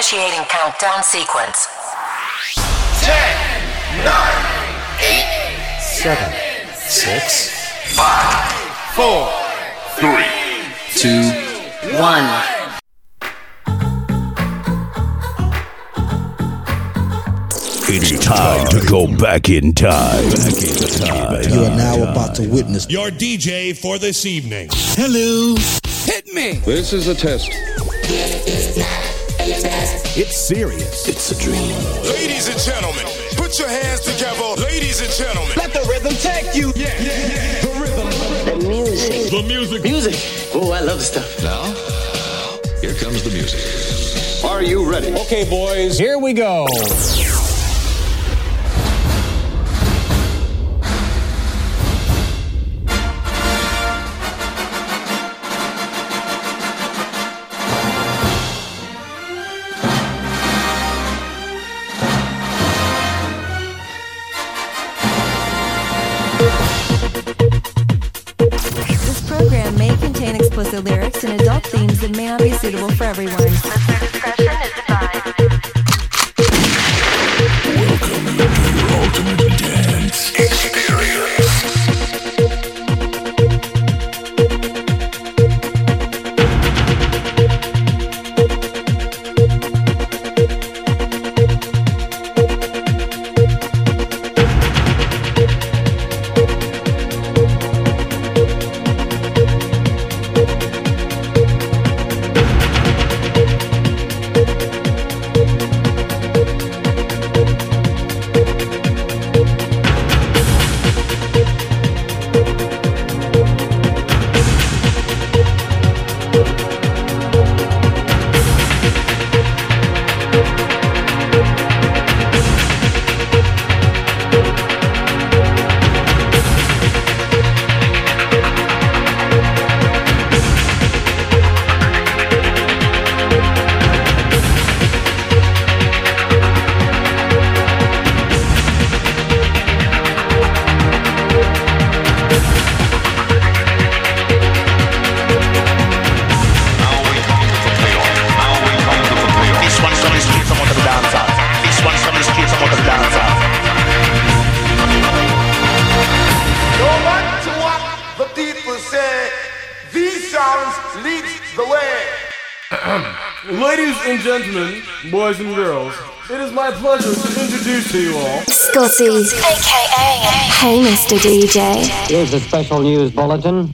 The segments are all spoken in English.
Initiating countdown sequence. 10, 9, 8, 7, 6, 5, 4, 3, 2, 1. It's time to go back in time. Back in time. You are now about to witness Your DJ for this evening. Hello. Hit me. This is a test. It's serious. It's a dream. Ladies and gentlemen, put your hands together. Ladies and gentlemen. Let the rhythm take you. Yeah, yeah, yeah. The rhythm. The music. The music. Music. Oh, I love this stuff. Now, here comes the music. Are you ready? Okay, boys, here we go. Everyone. Scotty, aka Hey Mr. DJ. Here's a special news bulletin.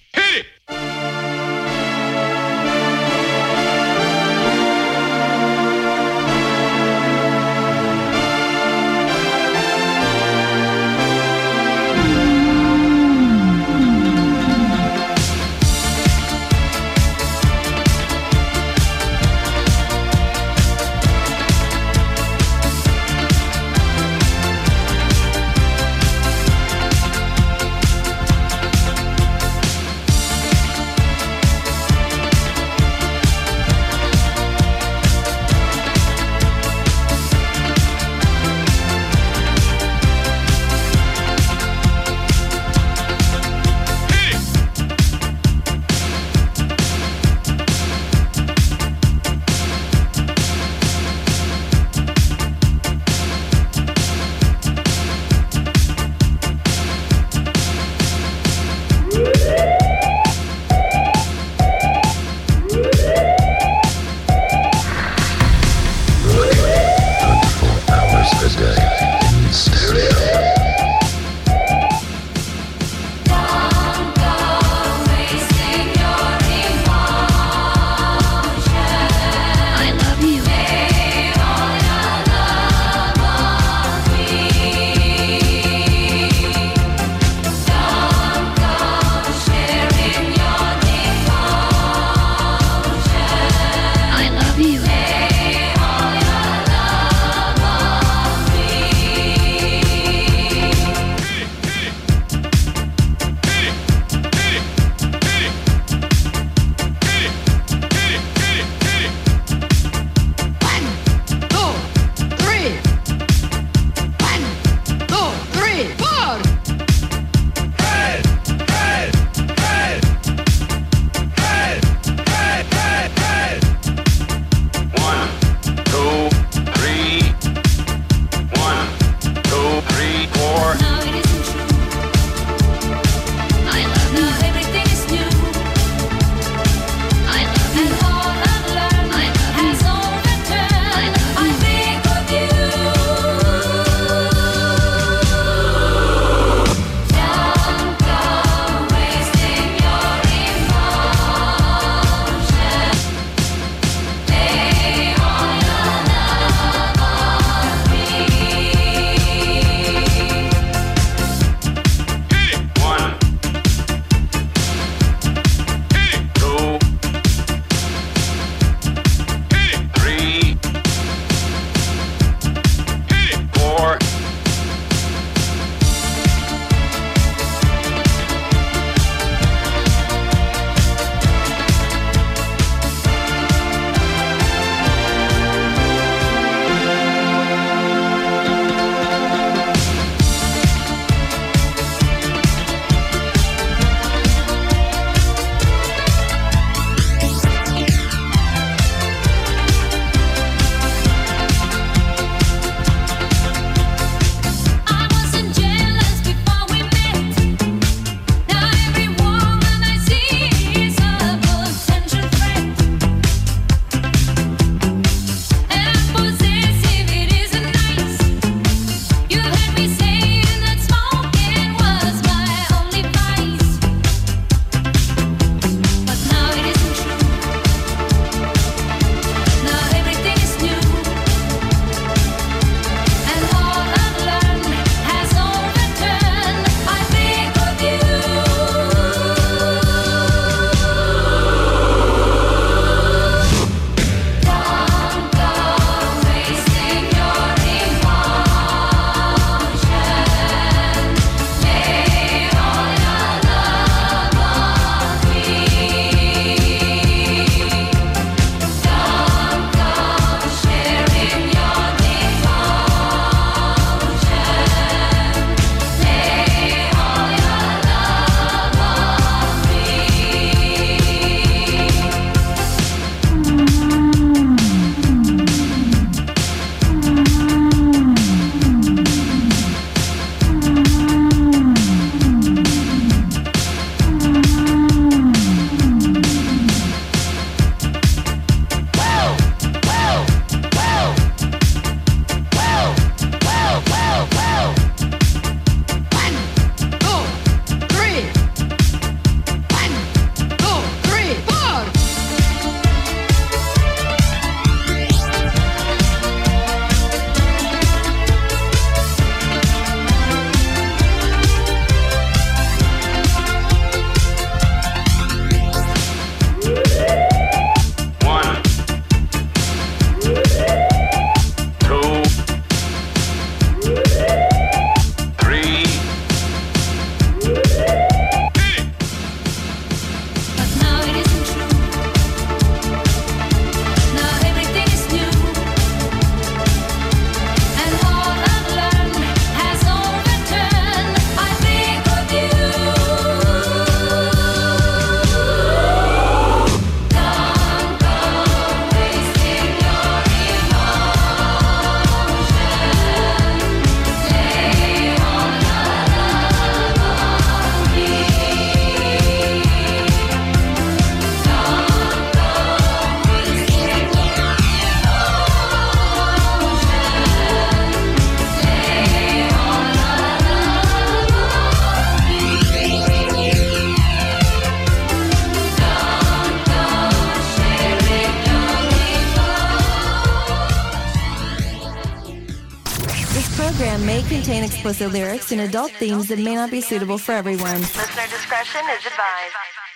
Explicit lyrics and adult themes that may not be suitable for everyone. Listener discretion is advised.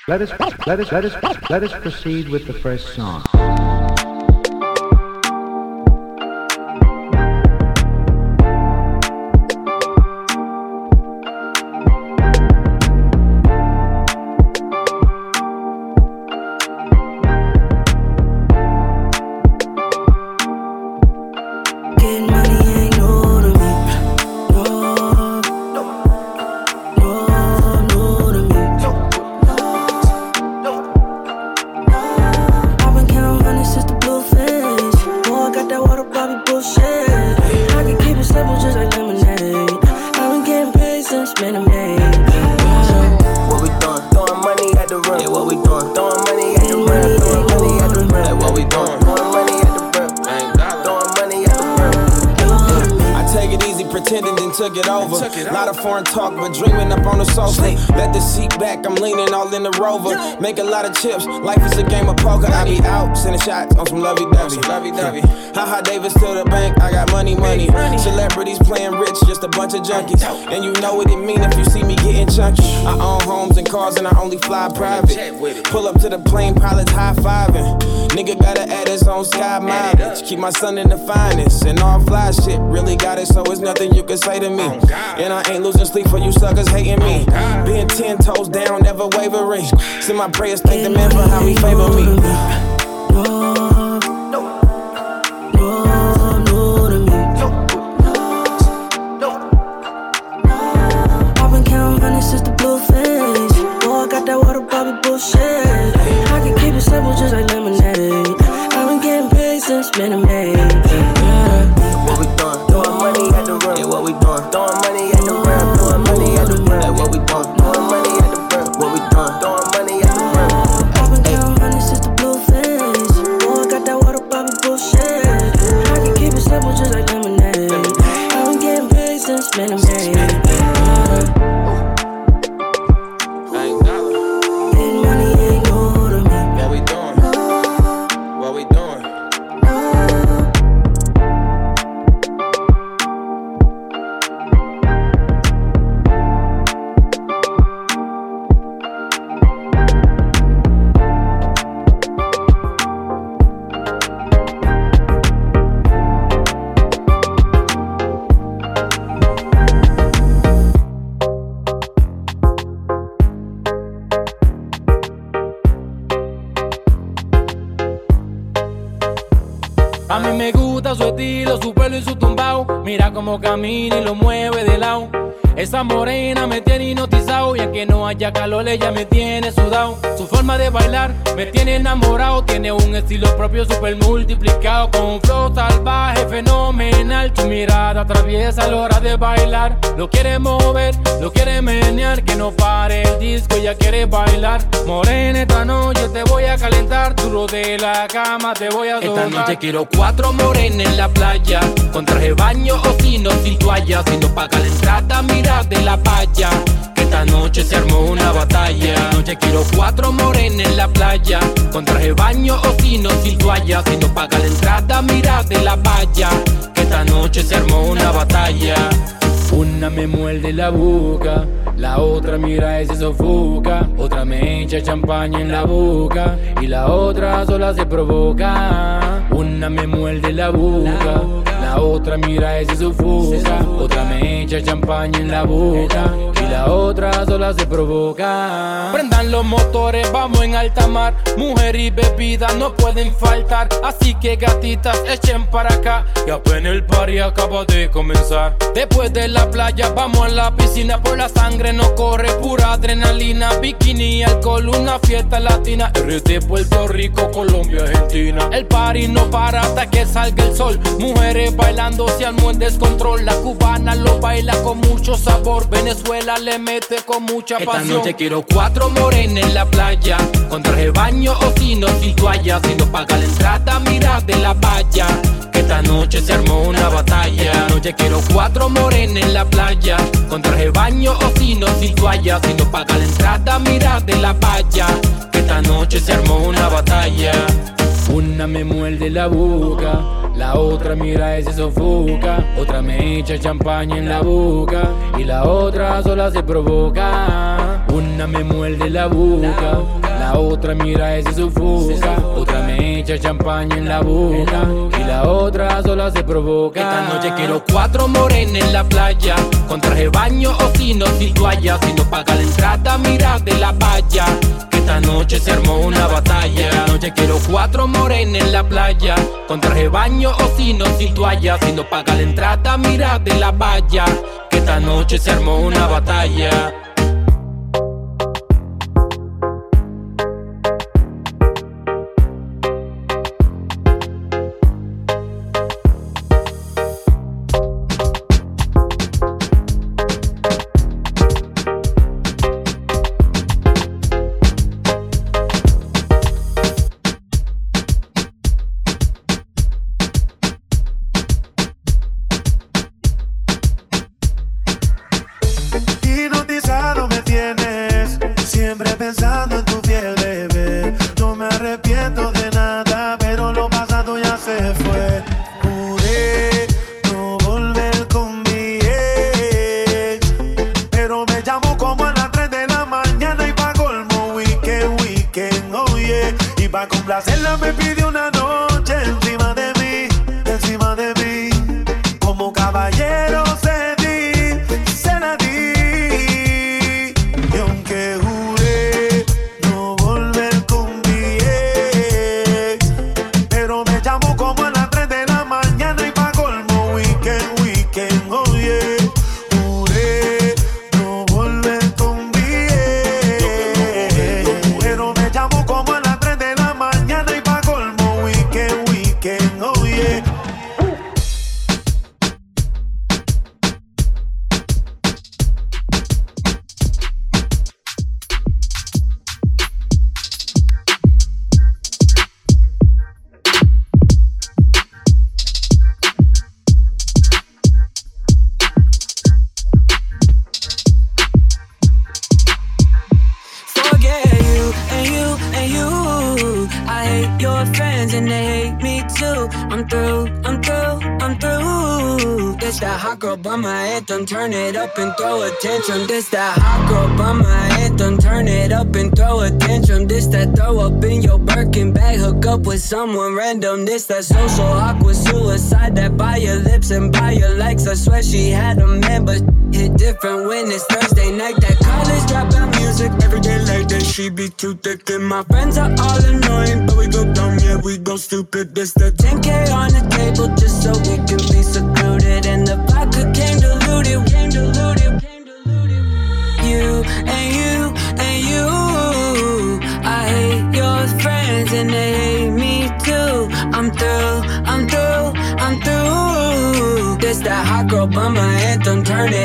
Let us let us let us let us proceed with the first song. Make a lot of chips, life is a game of poker. I be out, sending shots on some lovey dovey. Lovey dovey. Haha, Davis to the bank, I got money, money. Celebrities playing rich, just a bunch of junkies. And you know what it mean if you see me getting chunky. I own homes and cars, and I only fly private. Pull up to the plane, pilots high fiving. Nigga gotta add his own sky mileage. Keep my son in the finest, and all fly shit really got it, so it's nothing you can say to me. And I ain't losing sleep for you suckers hating me. Being ten toes down, never wavering. Send my prayers, thank the man for how he favor me. No, new to me. I've been counting money since the blue. Boy, I got that water Bobby bullshit. I can keep it simple just like lemonade. I've been paid since Minute Maid. Multiplicado con un flow salvaje fenomenal. Tu mirada atraviesa la hora de bailar. Lo quiere mover, lo quiere menear. Que no pare el disco, ella quiere bailar. Morena esta noche te voy a calentar. Duro de la cama te voy a Esta soltar. noche quiero cuatro morenas en la playa Con traje baño o si no sin toalla Si no paga la entrada mira de la playa esta noche se armó una batalla noche quiero cuatro morenas en la playa Con traje baño o si no sin toalla Si no paga la entrada mira de la playa Que esta noche se armó una batalla Una me muerde la boca, la otra mira y se sofoca. Otra me echa champaña en la boca y la otra sola se provoca. Una me muerde la boca, la otra mira y se sofoca. Otra me echa champaña en la boca la otra sola se provoca. Prendan los motores, vamos en alta mar. Mujer y bebida no pueden faltar. Así que gatitas, echen para acá. Y apenas el party acaba de comenzar. Después de la playa, vamos a la piscina. Por la sangre no corre pura adrenalina. Bikini alcohol, una fiesta latina. RT, Puerto Rico, Colombia, Argentina. El party no para hasta que salga el sol. Mujeres bailando, se armó en descontrol. La cubana lo baila con mucho sabor. Venezuela le mete con mucha Esta pasión. noche quiero cuatro morenas en la playa Con traje baño o si no sin toalla Si no paga la entrada mira de la valla Que esta noche se armó una batalla Esta noche quiero cuatro morenas en la playa Con traje baño o si no sin toalla Si no paga la entrada mira de la valla Que esta noche se armó una batalla Una me muerde la boca, la otra mira y se sofoca. Otra me echa champaña en la boca y la otra sola se provoca. Una me muerde la boca, la otra mira y se sofoca. Otra me echa champaña en la boca y la otra sola se provoca. Esta noche quiero cuatro morenas en la playa, con traje baño o si no, sin toalla. Si no paga la entrada, mira de la valla. Que esta noche se armó una batalla. Cuatro morenas en la playa, con traje baño o si no, sin toalla. Si no paga la entrada, mira de la valla. Que esta noche se armó una batalla. Someone random. This that social awkward suicide that by your lips and by your likes. I swear she had a man, but hit different when it's Thursday night. That college dropout music every day like that. She be too thick and my friends are all annoying, but we go dumb, yeah we go stupid. This the 10k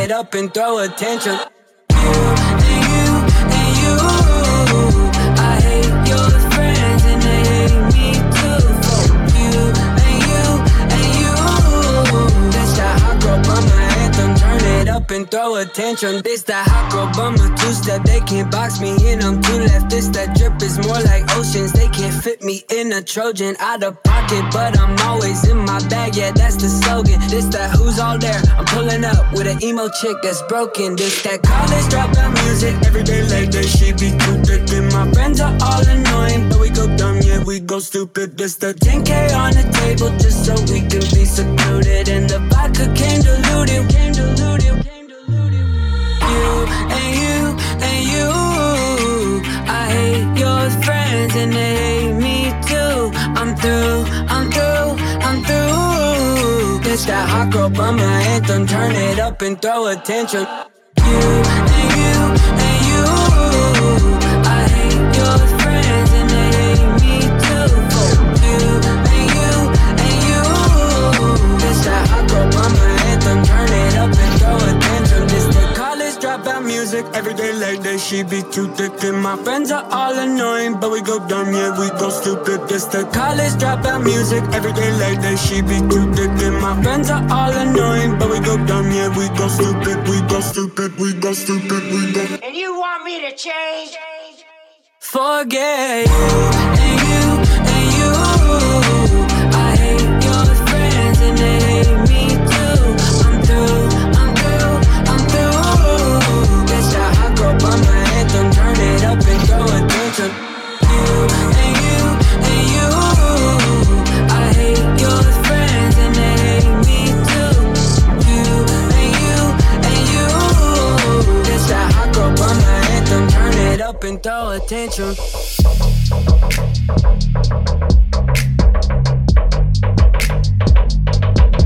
it up and throw attention. Throw attention. This that hot by two step, they can't box me in. I'm too left. This that drip is more like oceans. They can't fit me in a Trojan out of pocket, but I'm always in my bag. Yeah, that's the slogan. This that who's all there. I'm pulling up with an emo chick that's broken. This that college dropout music every day like that. She be too thick, and my friends are all annoying, but we go dumb. Yeah, we go stupid. This the 10k on the table just so we can be secluded, and the vodka came diluted. Came diluted. They hate me too. I'm through, I'm through, I'm through. This that hot girl bummer anthem, turn it up and throw attention. You music every day like that. She be too thick and my friends are all annoying, but we go dumb, yeah we go stupid. This the college dropout music every day like that. She be too thick and my friends are all annoying, but we go dumb, yeah we go stupid, we go stupid, we go stupid, we go. And you want me to change? Forget attention. Cause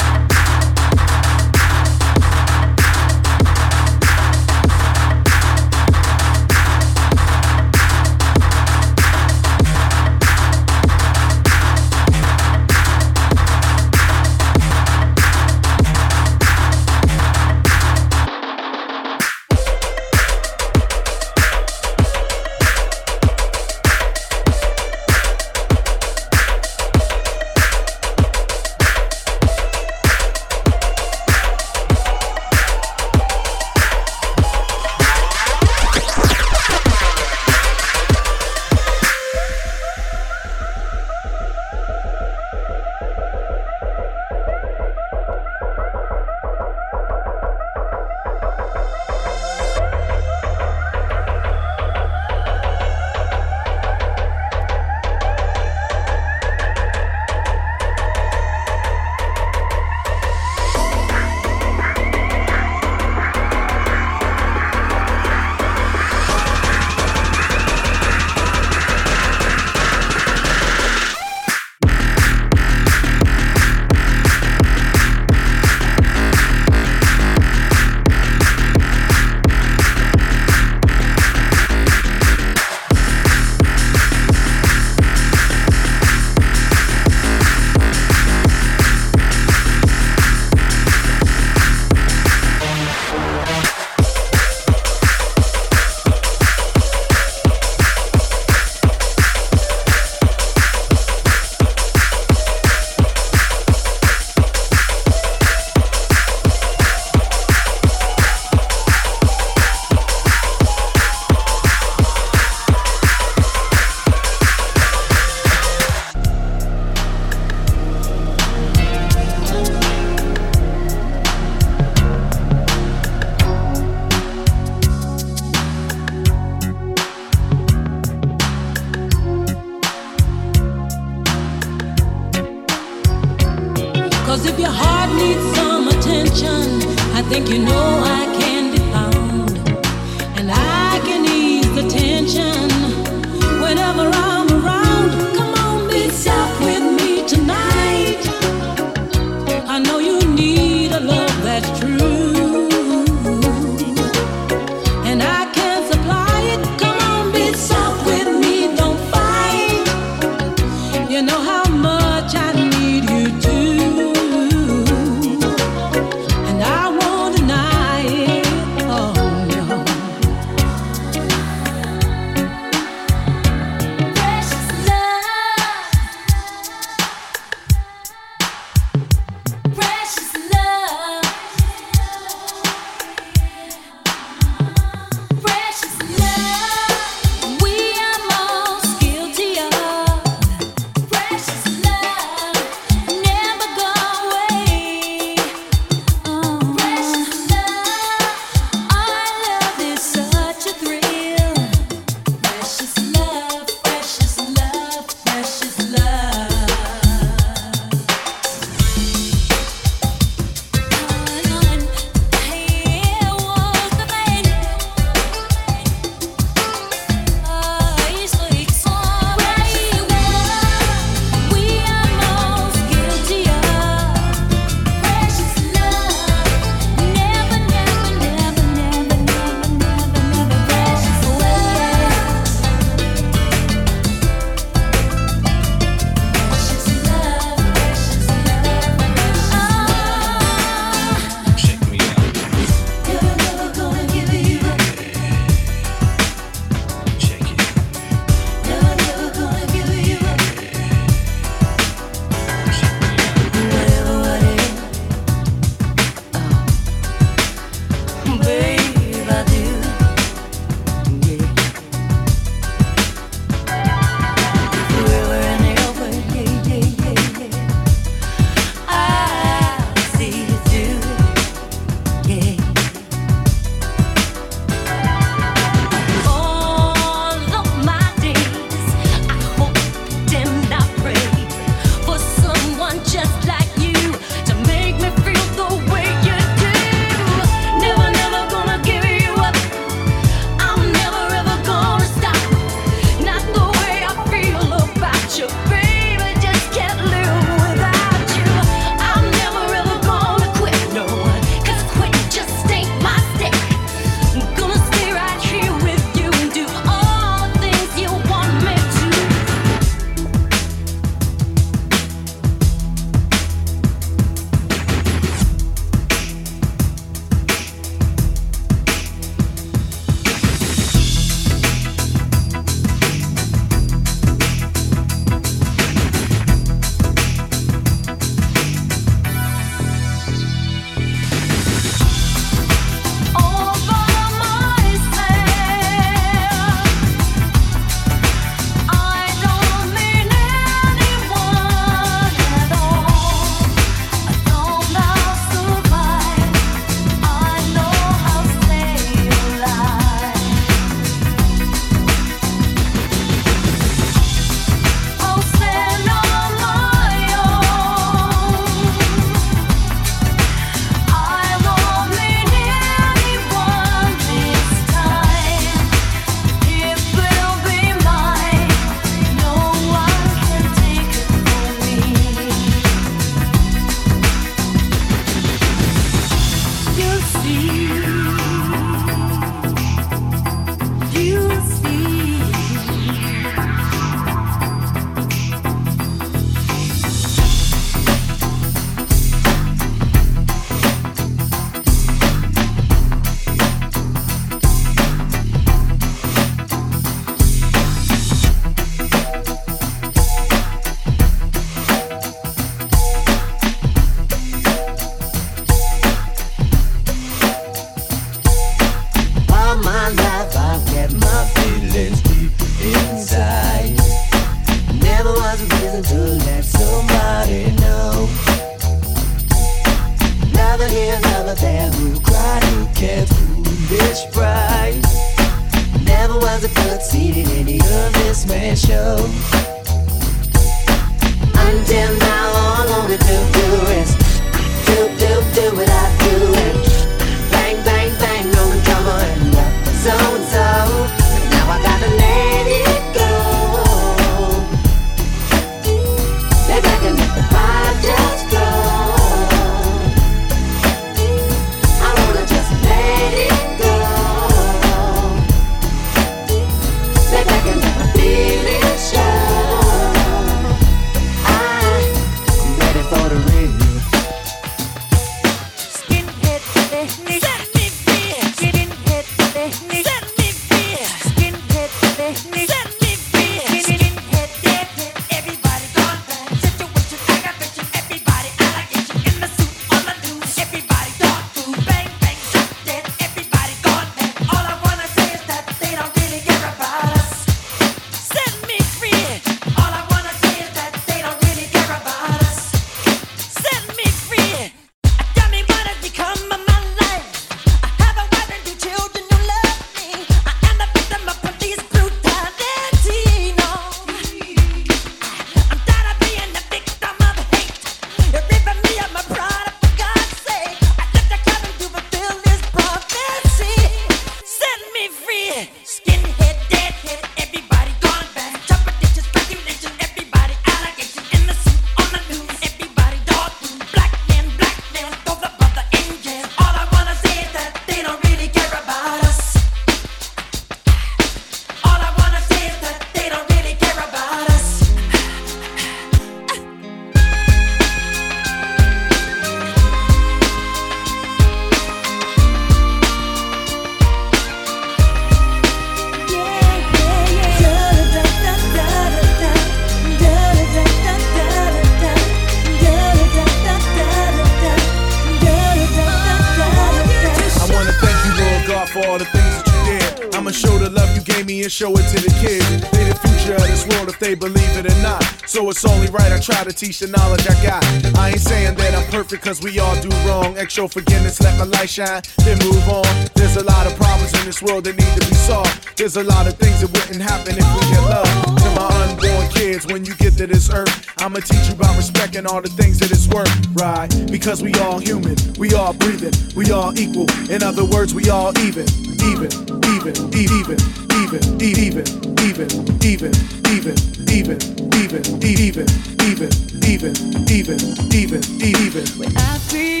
try to teach the knowledge I got. I ain't saying that I'm perfect, cause we all do wrong. Extra forgiveness, let my light shine, then move on. There's a lot of problems in this world that need to be solved. There's a lot of things that wouldn't happen if we had love. To my unborn kids, when you get to this earth, I'ma teach you about respect and all the things that it's worth, right? Because we all human, we all breathing, we all equal. In other words, we all even, even, even, even, even, even, even, even, even, even, even even, even, even, even, even, even, even, even. When I feel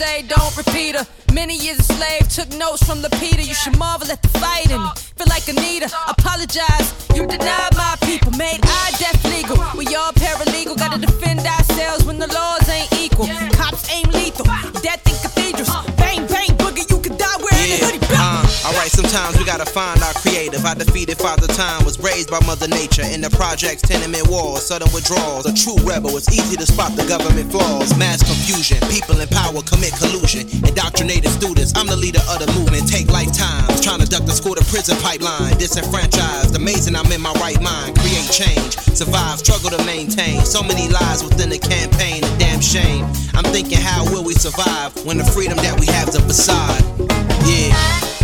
say, don't repeat her. Many years a slave, took notes from Lupita. You should marvel at the fighting. Feel like Anita, apologize. You denied my people, made I death legal. We all paralegal, gotta defend ourselves when the laws ain't equal. Cops aim lethal. like sometimes we gotta find our creative. I defeated Father Time, was raised by Mother Nature. In the projects, tenement walls, sudden withdrawals. A true rebel, it's easy to spot the government flaws. Mass confusion, people in power commit collusion. Indoctrinated students, I'm the leader of the movement. Take lifetimes, trying to duck the school to prison pipeline. Disenfranchised, amazing I'm in my right mind. Create change, survive, struggle to maintain. So many lies within the campaign, a damn shame. I'm thinking, how will we survive when the freedom that we have's a facade? Yeah.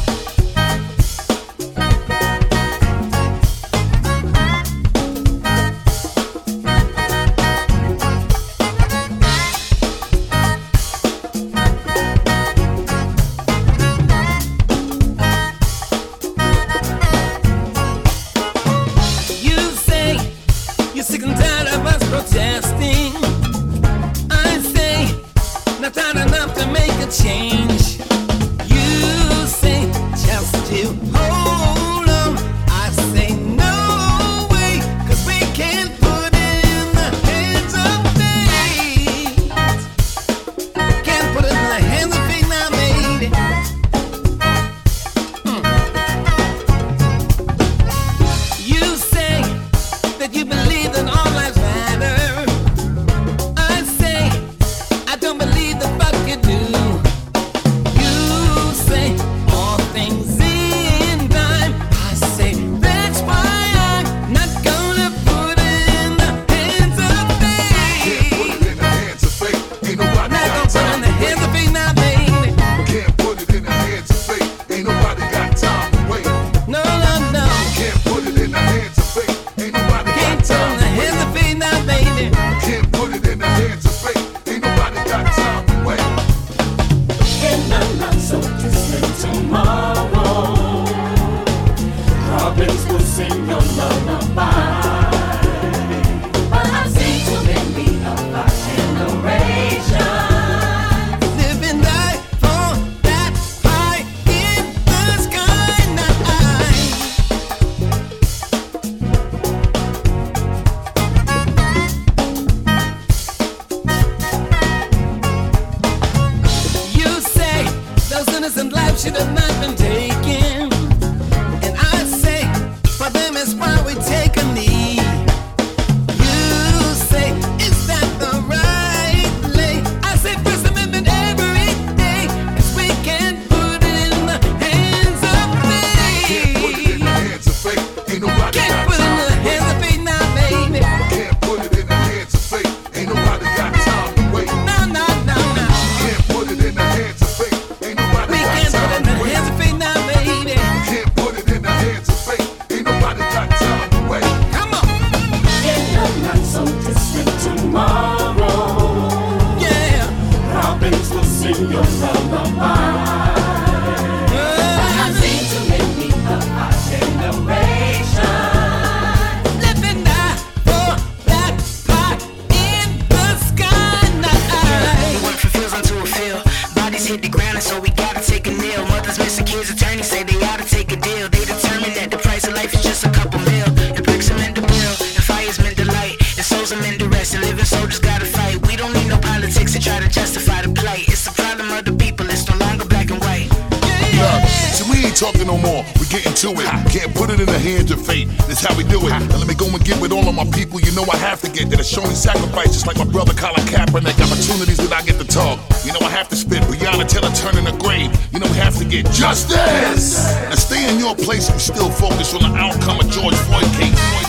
getting it. Can't put it in the hands of fate. That's how we do it. Now let me go and get with all of my people. You know I have to get that. It's showing sacrifice, just like my brother Colin Kaepernick. Opportunities that I get to talk. You know I have to spit. Breonna Taylor turning the grave. You know we have to get justice. Now stay in your place and still focus on the outcome of George Floyd case. Floyd.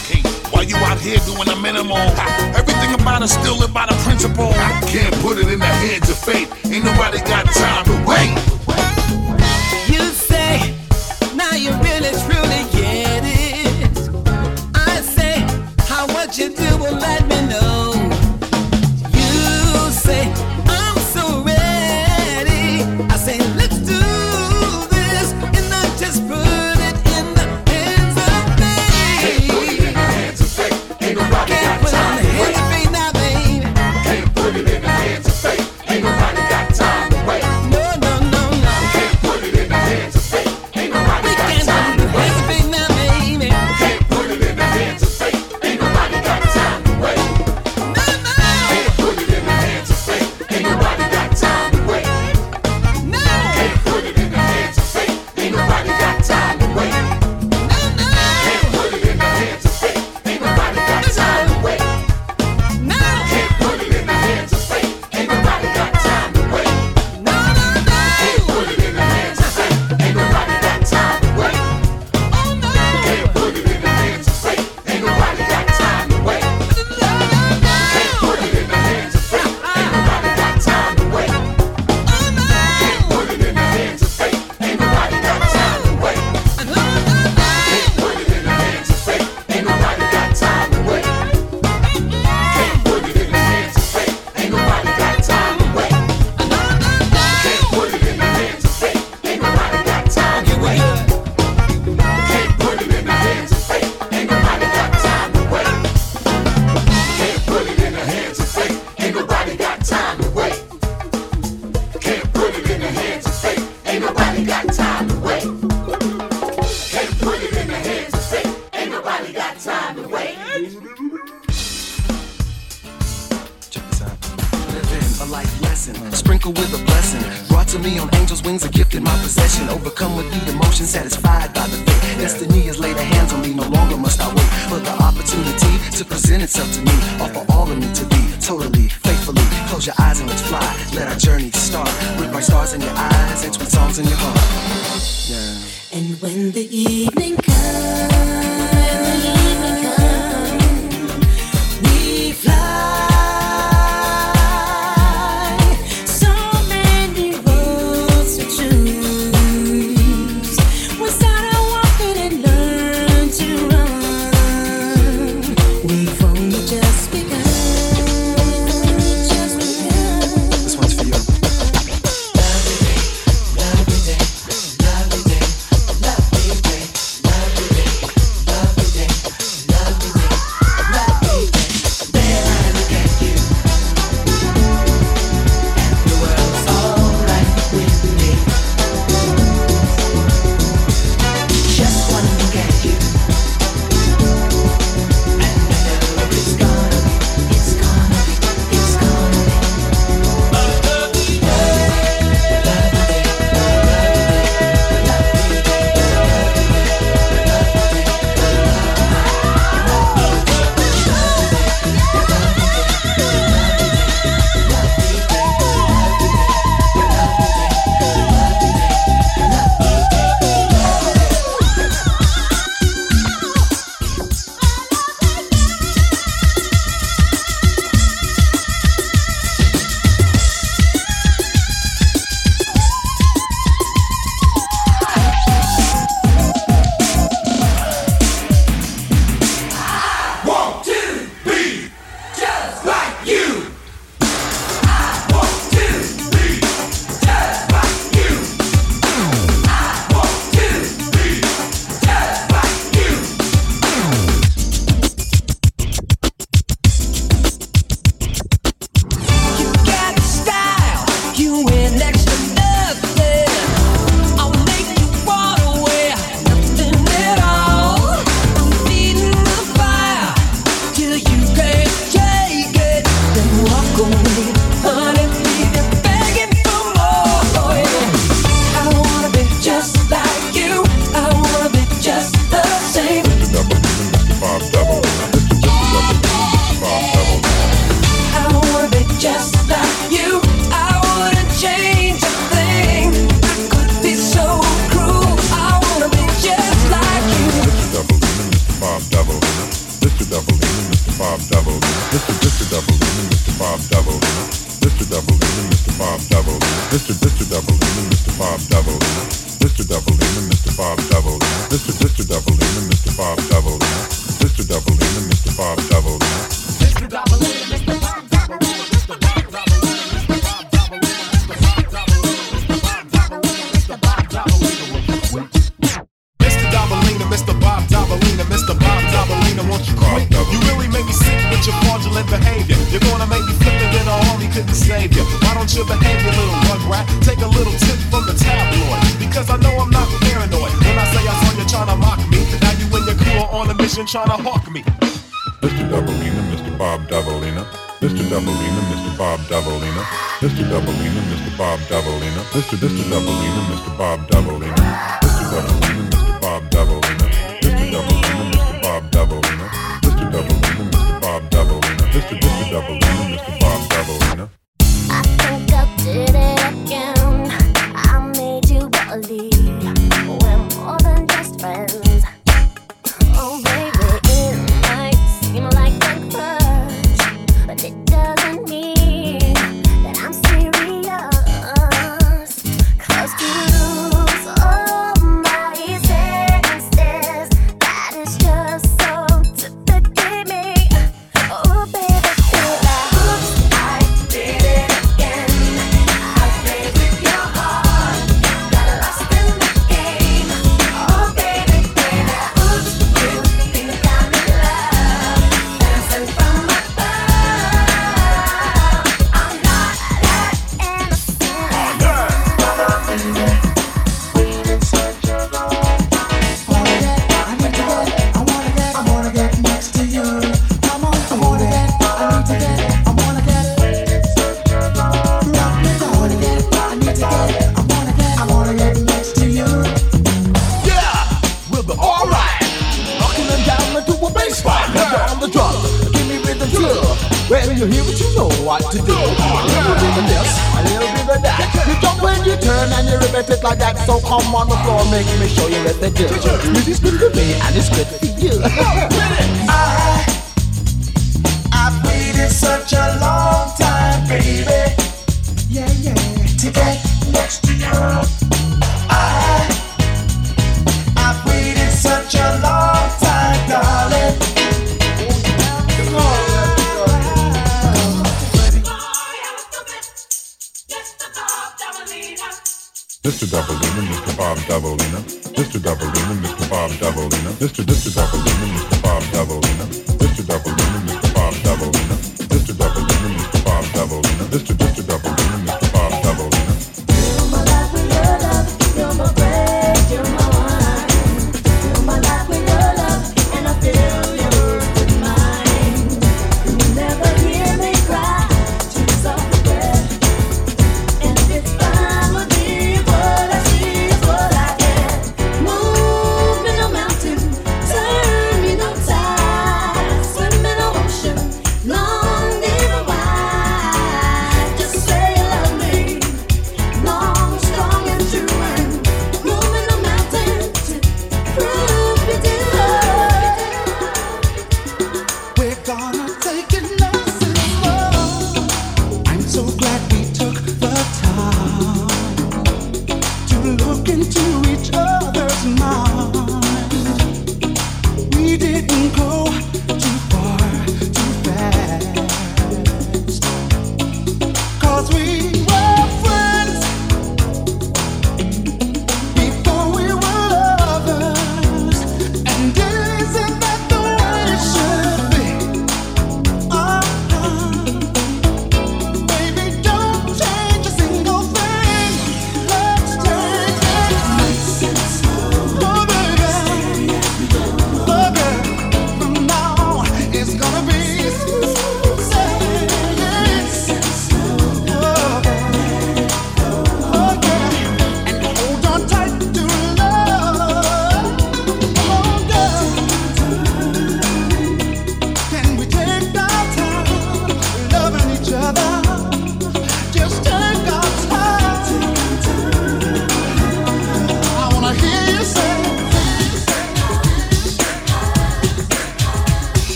While you out here doing a minimum, everything about us still live by the principle. I can't put it in the hands of fate. Ain't nobody got time to wait. Mr. Mr.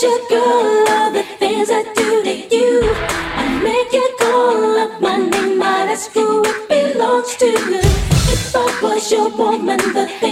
should girl all the things I do to you. I make you call up my name, my who it belongs to. If I was your woman, the thing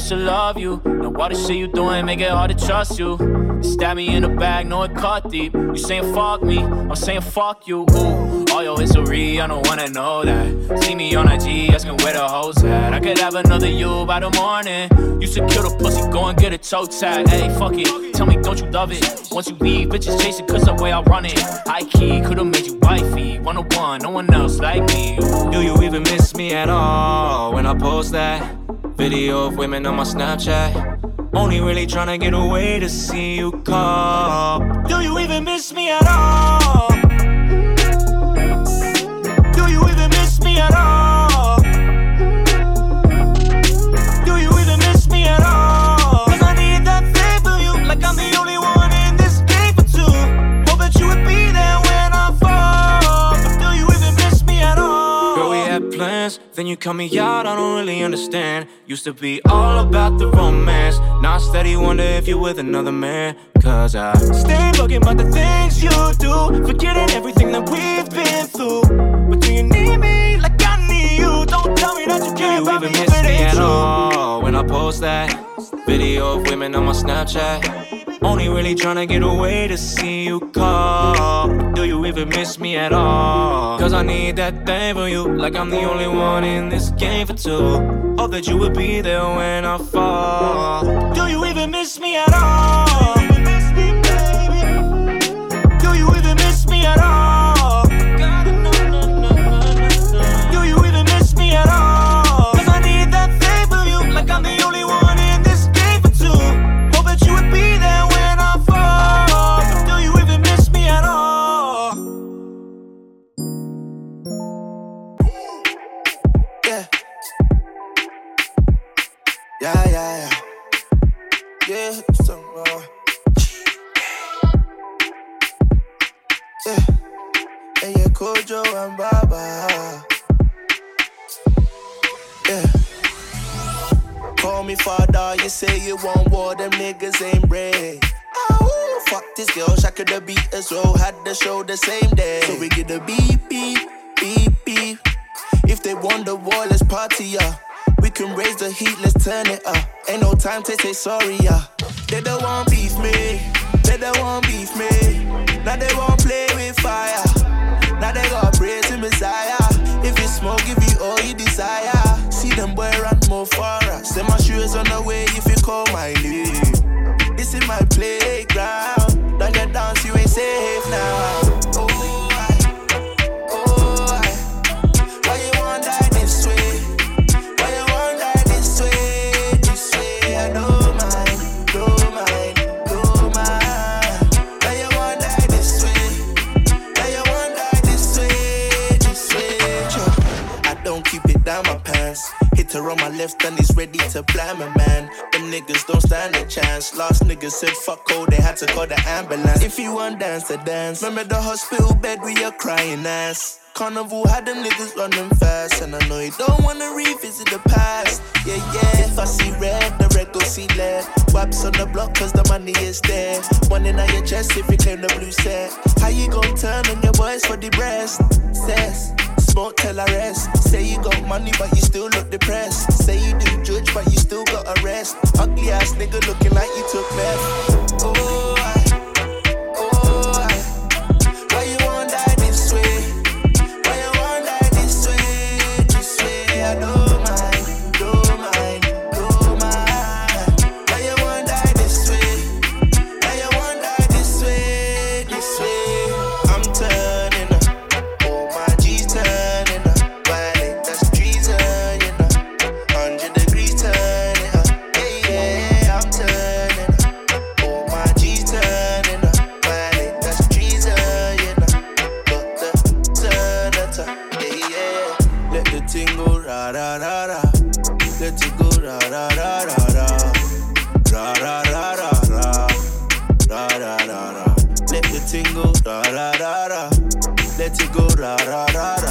used to love you. Now why the shit you doing make it hard to trust you? Stab me in the back, know it cut deep. You saying fuck me, I'm saying fuck you. Ooh, all your history, I don't wanna know that. See me on IG, asking where the hoes at. I could have another you by the morning. You to kill the pussy, go and get a toe tag. Hey, fuck it, tell me don't you love it? Once you leave, bitches chasing cause the way I run it. High key, could've made you wifey. One on one, no one else like me. Ooh. Do you even miss me at all when I post that video of women on my Snapchat? Only really tryna get away to see you call. Do you even miss me at all? Cut me out, I don't really understand. Used to be all about the romance. Now I steady wonder if you're with another man. Cause I stay bugging about the things you do, forgetting everything that we've been through. But do you need me like I need you? Don't tell me that you care about me if it ain't true. Post that video of women on my Snapchat, only really tryna get away to see you call. Do you even miss me at all? Cause I need that thing from you, like I'm the only one in this game for two. Hope that you would be there when I fall. Do you even miss me at all? Jojo and Baba. Yeah. Call me father, you say you want war, them niggas ain't brave. Ah, oh, fuck this girl, shaka the beat as well. Had the show the same day. So we get a beep, beep, beep, beep. If they want the war, let's party, yeah. We can raise the heat, let's turn it up. Ain't no time to say sorry, yeah. They don't want beef me, they don't want beef me. Now they won't play with fire. Now they got praise to Messiah. If you smoke, give you all you desire. See them boy run more far. Uh, Send my shoes on the way if you call my name. This is my playground. Don't get down, you ain't safe now. Hater on my left and he's ready to fly, my man. Them niggas don't stand a chance. Last nigga said fuck all, they had to call the ambulance. If you want dance to dance, remember the hospital bed with your crying ass. Carnival had them niggas running fast, and I know you don't wanna revisit the past. Yeah, yeah. If I see red, the red go see red. Waps on the block, cause the money is there. One in your chest if you claim the blue set. How you gonna turn on your boys for the breast? Says. But tell her rest. Say you got money, but you still look depressed. Say you don't judge, but you still got arrest. Ugly ass nigga looking like you took meth. Oh. ra ra ra. Let it go ra ra ra ra.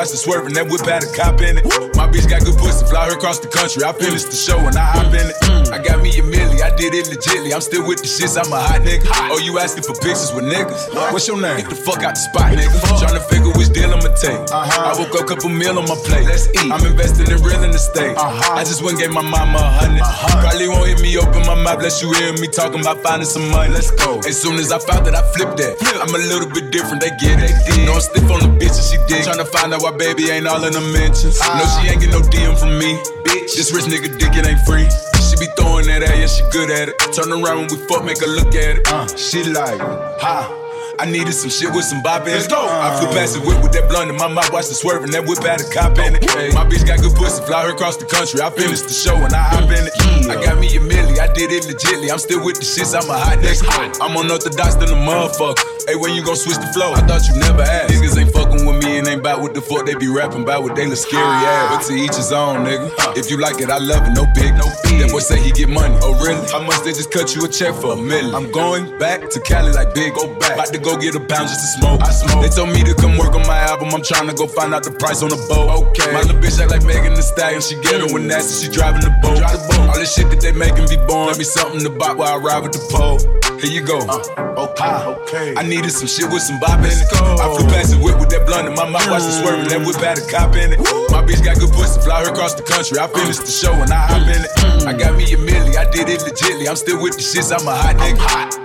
Watch the swerving, that whip out a cop in it. My bitch got good pussy, fly her across the country. I finished the show and I hop in it. Mm. I got me a milli, I did it legitly. I'm still with the shits, I'm a hot nigga. Oh, you asking for pictures with niggas? What's your name? Get the fuck out the spot, nigga. Trying to figure which deal I'ma take. Uh-huh. I woke up, couple meal on my plate. Let's eat. I'm investing in real estate. Uh-huh. I just went gave my mama a hundred. Uh-huh. Probably won't hear me open my mouth, bless you hear me talking about finding some money. Let's go. As soon as I found that, I flipped that. I'm a little bit different, they get it. They know I'm stiff on the bitch and she dig. Trying to find out why baby ain't all in the mentions. No, she ain't get no DM from me bitch. This rich nigga dick, it ain't free. She be throwing that at, yeah, she good at it. Turn around when we fuck, make her look at it. Uh, she like, ha. I needed some shit with some bop in Let's go. I flew past the whip with that blunt in my mouth, watched it swerving. That whip had a cop in it. Hey, my bitch got good pussy, fly her across the country. I finished the show and I hop in it. I got me a milli, I did it legitly. I'm still with the shits, I'm a hot next. I'm unorthodox than a motherfucker. Hey, when you gon' switch the flow? I thought you never asked. Niggas ain't fuck about what the fuck they be rapping about What they look scary ass. Ah. But to each his own, nigga. If you like it, I love it, no big. No fee. That boy say he get money. Oh, really? How much they just cut you a check for a million? I'm going back to Cali like big. Go back. About to go get a pound just to smoke. I smoke. They told me to come work on my album. I'm trying to go find out the price on the boat. Okay. My little bitch act like Megan Thee Stallion. She get her when nasty. She driving the boat. Drive the boat. All this shit that they making be born. Let me something to buy while I ride with the pole. Here you go. Uh, okay. I, okay. I needed some shit with some bop in it. I flew past the whip with that blunt in my mouth. Watch the swerve, left with bad a cop in it. My bitch got good pussy, fly her across the country. I finished the show and I hop in it. Mm. I got me a milli, I did it legitly. I'm still with the shits, I'm a hot nigga. hot.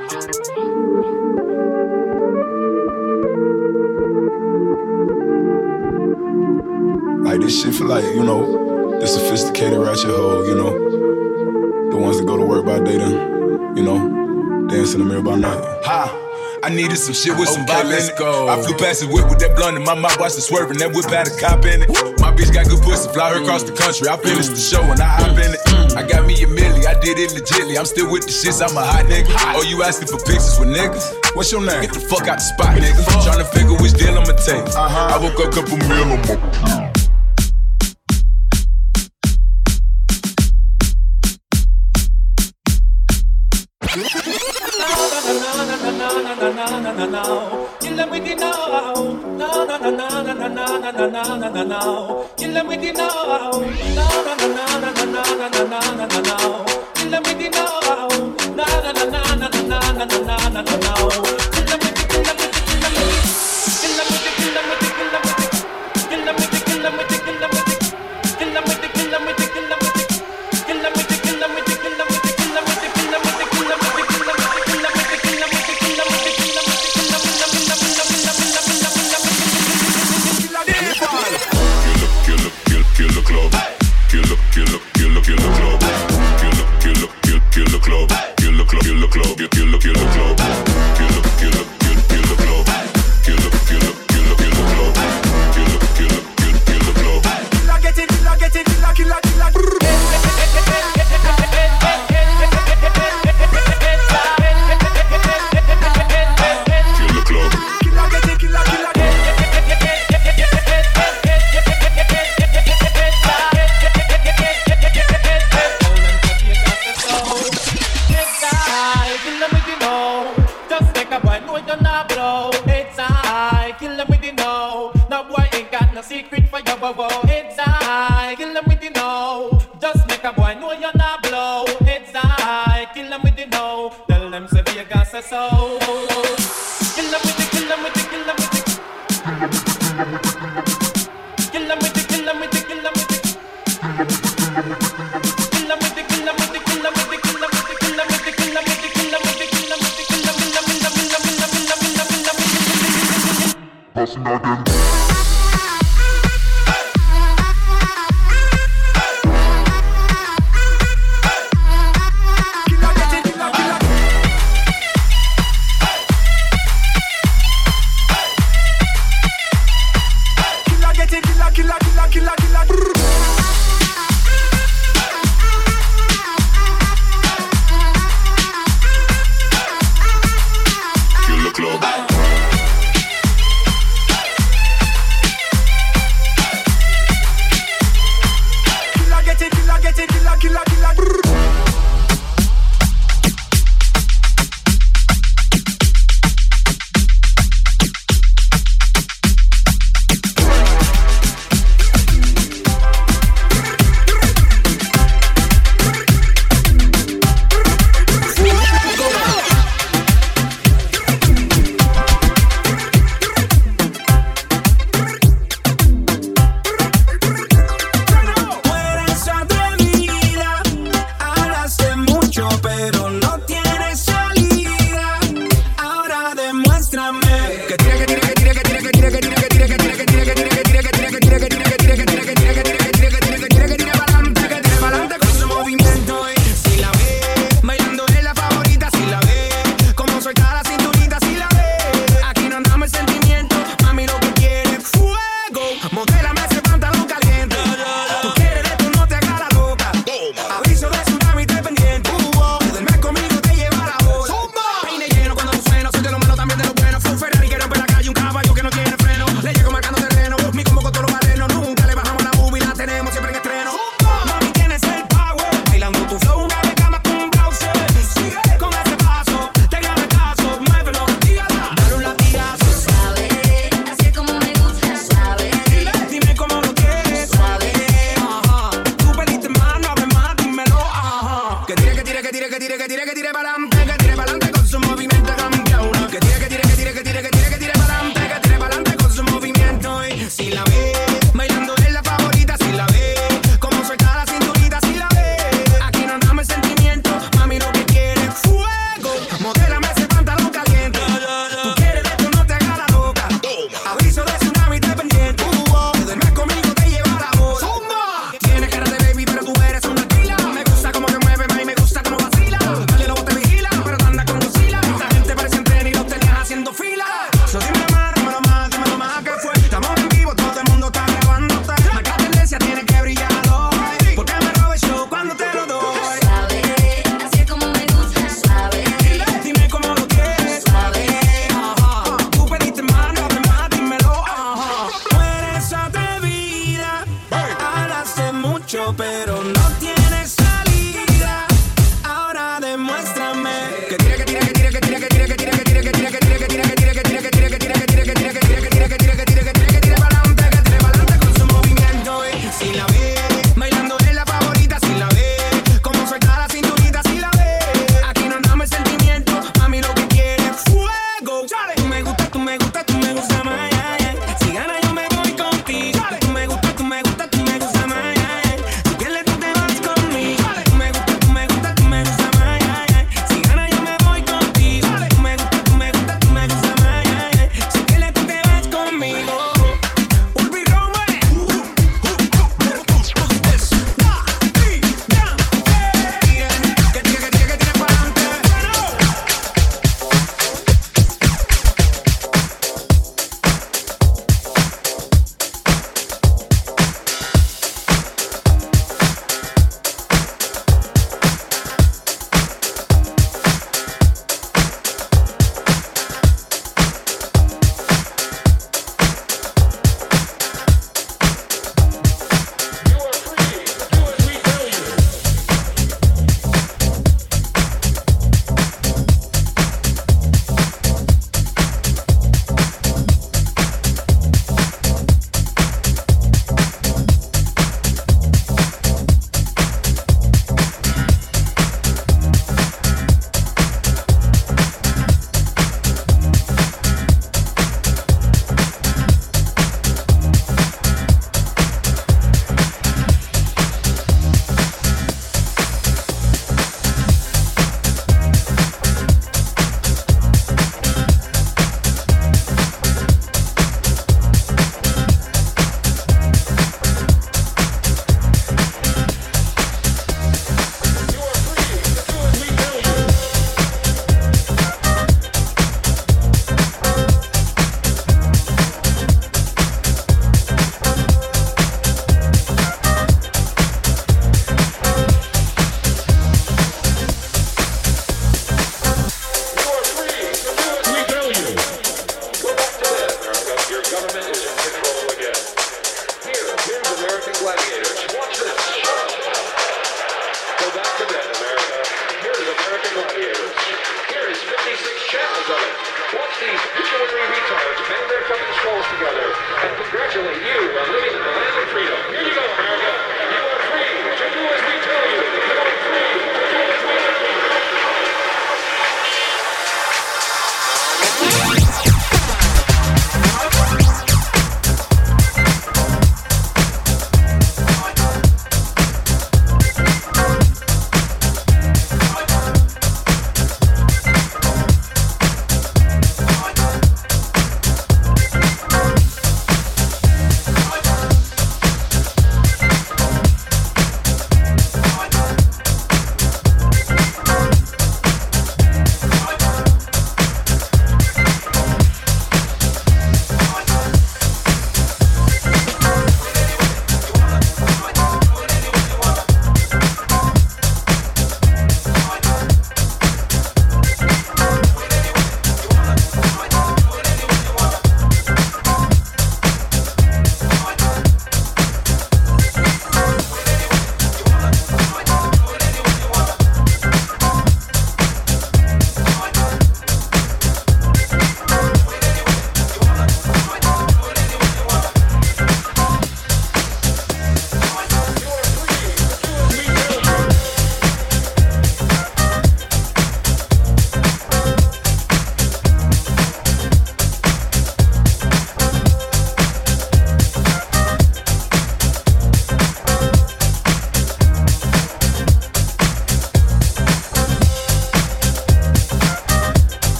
Like this shit for like, you know, the sophisticated ratchet hoe, you know. The ones that go to work by day then, you know, dance in the mirror by night. Ha! I needed some shit with okay, some bop. Go. I flew past it whip with that blunt in my mouth, watched it swerving. That whip had a cop in it. My bitch got good pussy, fly her across mm. the country. I finished the mm. show and I hop in it. Mm. I got me a milli, I did it legitly. I'm still with the shits, I'm a hot nigga. Oh, you asking for pictures with niggas? What's your name? Get the fuck out the spot, nigga. Trying to figure which deal I'ma take. Uh-huh. I woke up, couple meal, I'm Na na na na na, kill them with it now Na na na na na na na na na na na, kill them with it now. Na na na na na na na na na na na, kill them with it now. Na na na na na na na na na na na.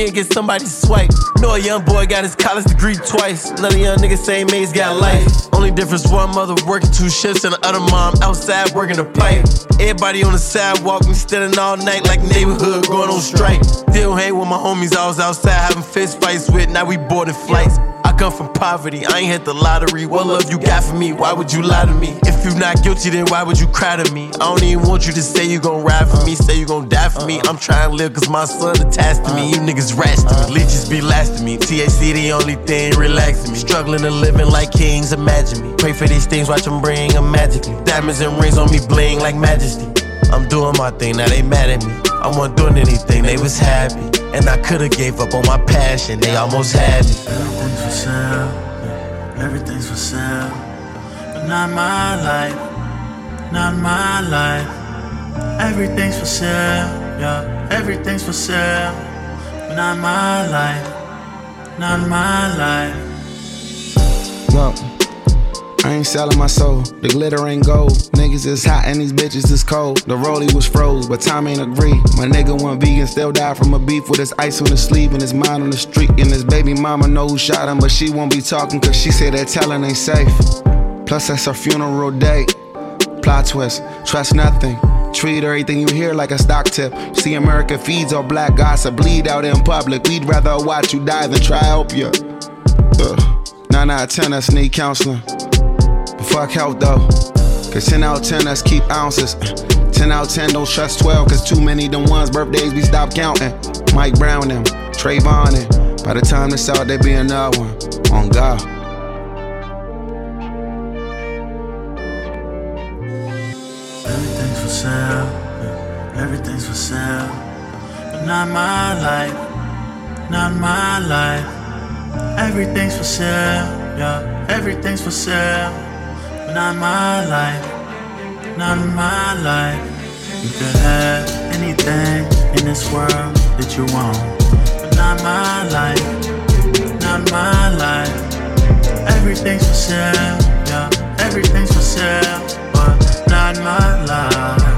And get somebody swipe. Know a young boy got his college degree twice. Another young nigga same age got life. Only difference one mother working two shifts and the other mom outside working the pipe. Everybody on the sidewalk, me standing all night like neighborhood going on strike. Still hang with my homies I was outside having fist fights with. Now we boarding flights. I come from poverty, I ain't hit the lottery. What love you got for me? Why would you lie to me? If you not guilty, then why would you cry to me? I don't even want you to say you gon' ride for me, say you gon' die for me. I'm trying to live cause my son attached to me. You niggas rats to me, leeches be lasting me. THC the only thing relaxing me. Struggling to living like kings, imagine me. Pray for these things, watch them bring them magically. Diamonds and rings on me bling like majesty. I'm doing my thing, now they mad at me. I wasn't doing anything, they was happy. And I could've gave up on my passion, they almost had me. Everything's for sale, everything's for sale. Not my life, not my life. Everything's for sale, yeah, everything's for sale. But not my life, not my life. Look, I ain't selling my soul. The glitter ain't gold. Niggas is hot and these bitches is cold. The rollie was froze, but time ain't agree. My nigga went vegan, still died from a beef with his ice on his sleeve and his mind on the street. And his baby mama know who shot him, but she won't be talking cause she said that telling ain't safe. Plus, that's her funeral date. Plot twist, trust nothing. Treat everything you hear like a stock tip. See, America feeds on black gossip, bleed out in public. We'd rather watch you die than try help you. Ugh. 9 out of 10 us need counseling. But fuck help though. Cause 10 out of 10 us keep ounces. 10 out of 10 don't trust 12, cause too many them ones birthdays we stop counting. Mike Brown them, Trayvon and by the time this out, they be another one. On God. sale. Everything's for sale. But not my life. Not my life. Everything's for sale. Yeah. Everything's for sale. But not my life. Not my life. You could have anything in this world that you want. But not my life. Not my life. Everything's for sale. Yeah. Everything's for sale. But not my life.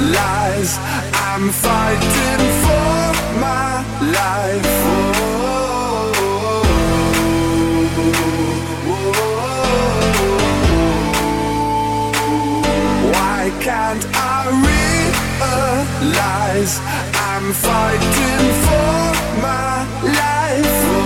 lies. I'm fighting for my life. Why can't I realize I'm fighting for my life?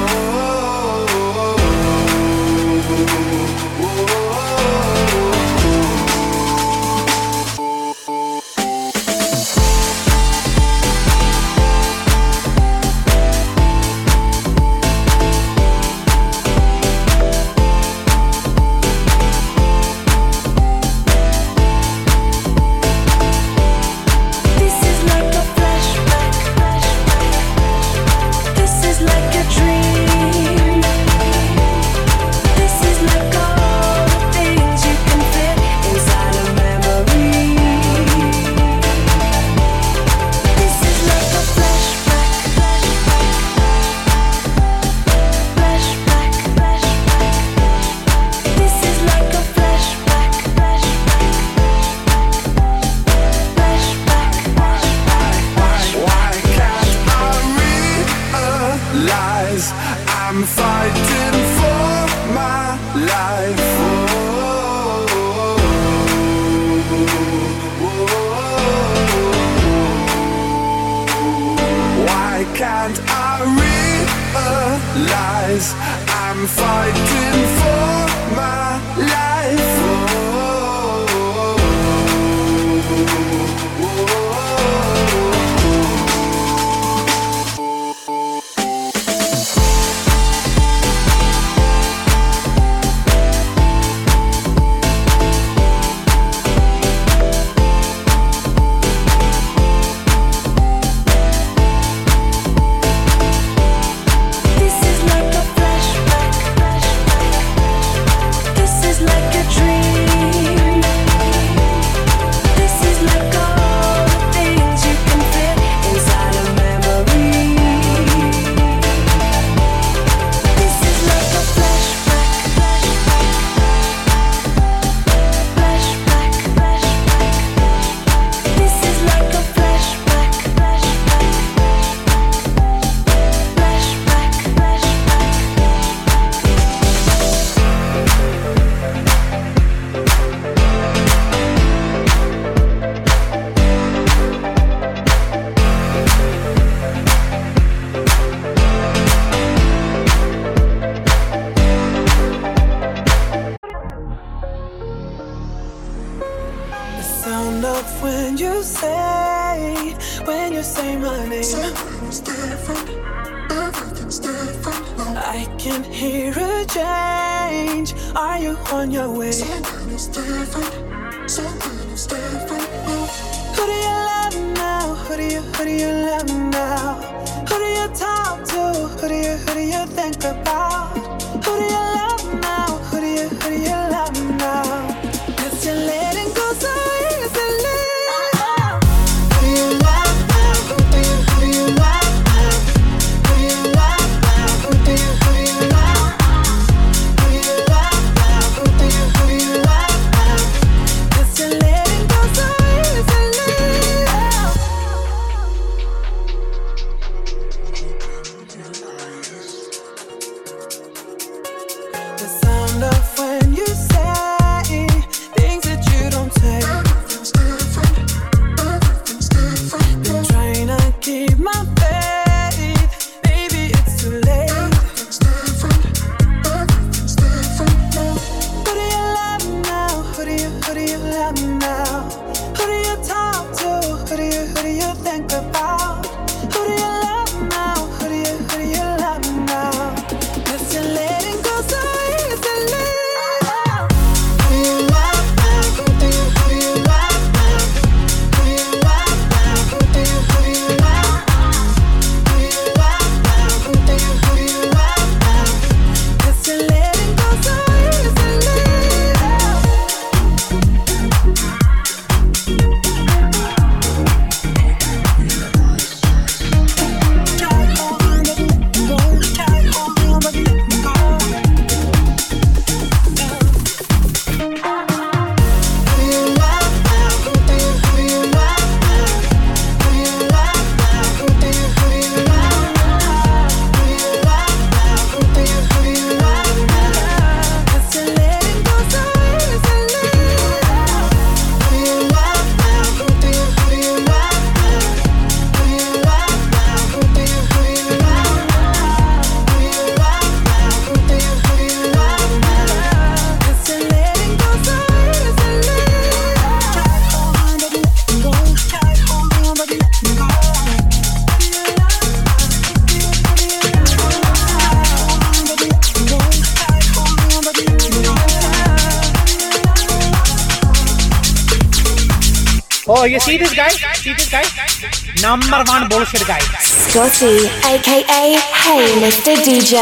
number one bullshit guy. Scotty, aka Hey Mr. DJ.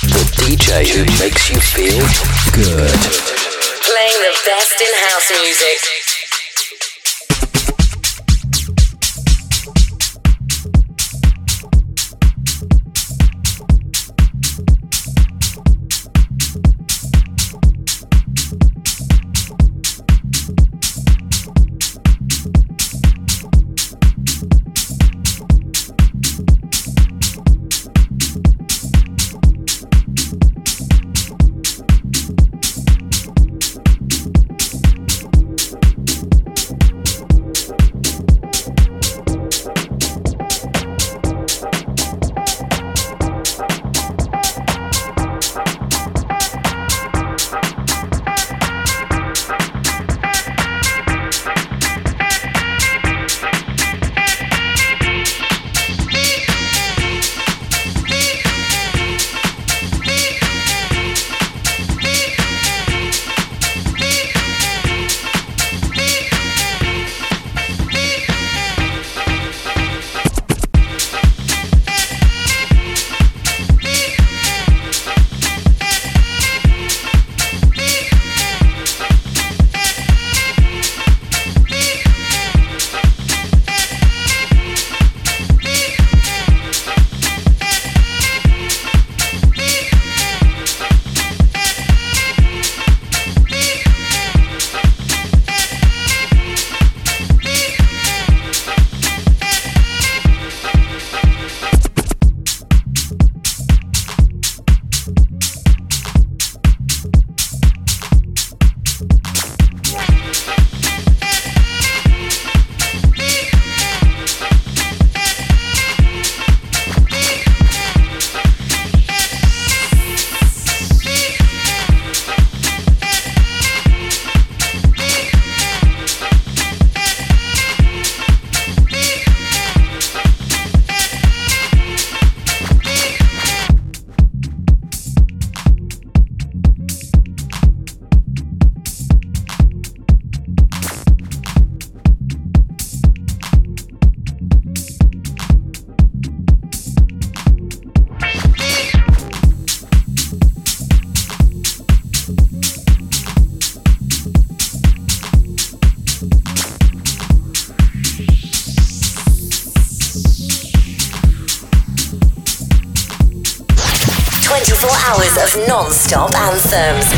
The DJ who makes you feel good. Playing the best in house music. Anthems.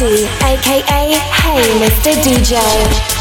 Aka Hey Mr. DJ.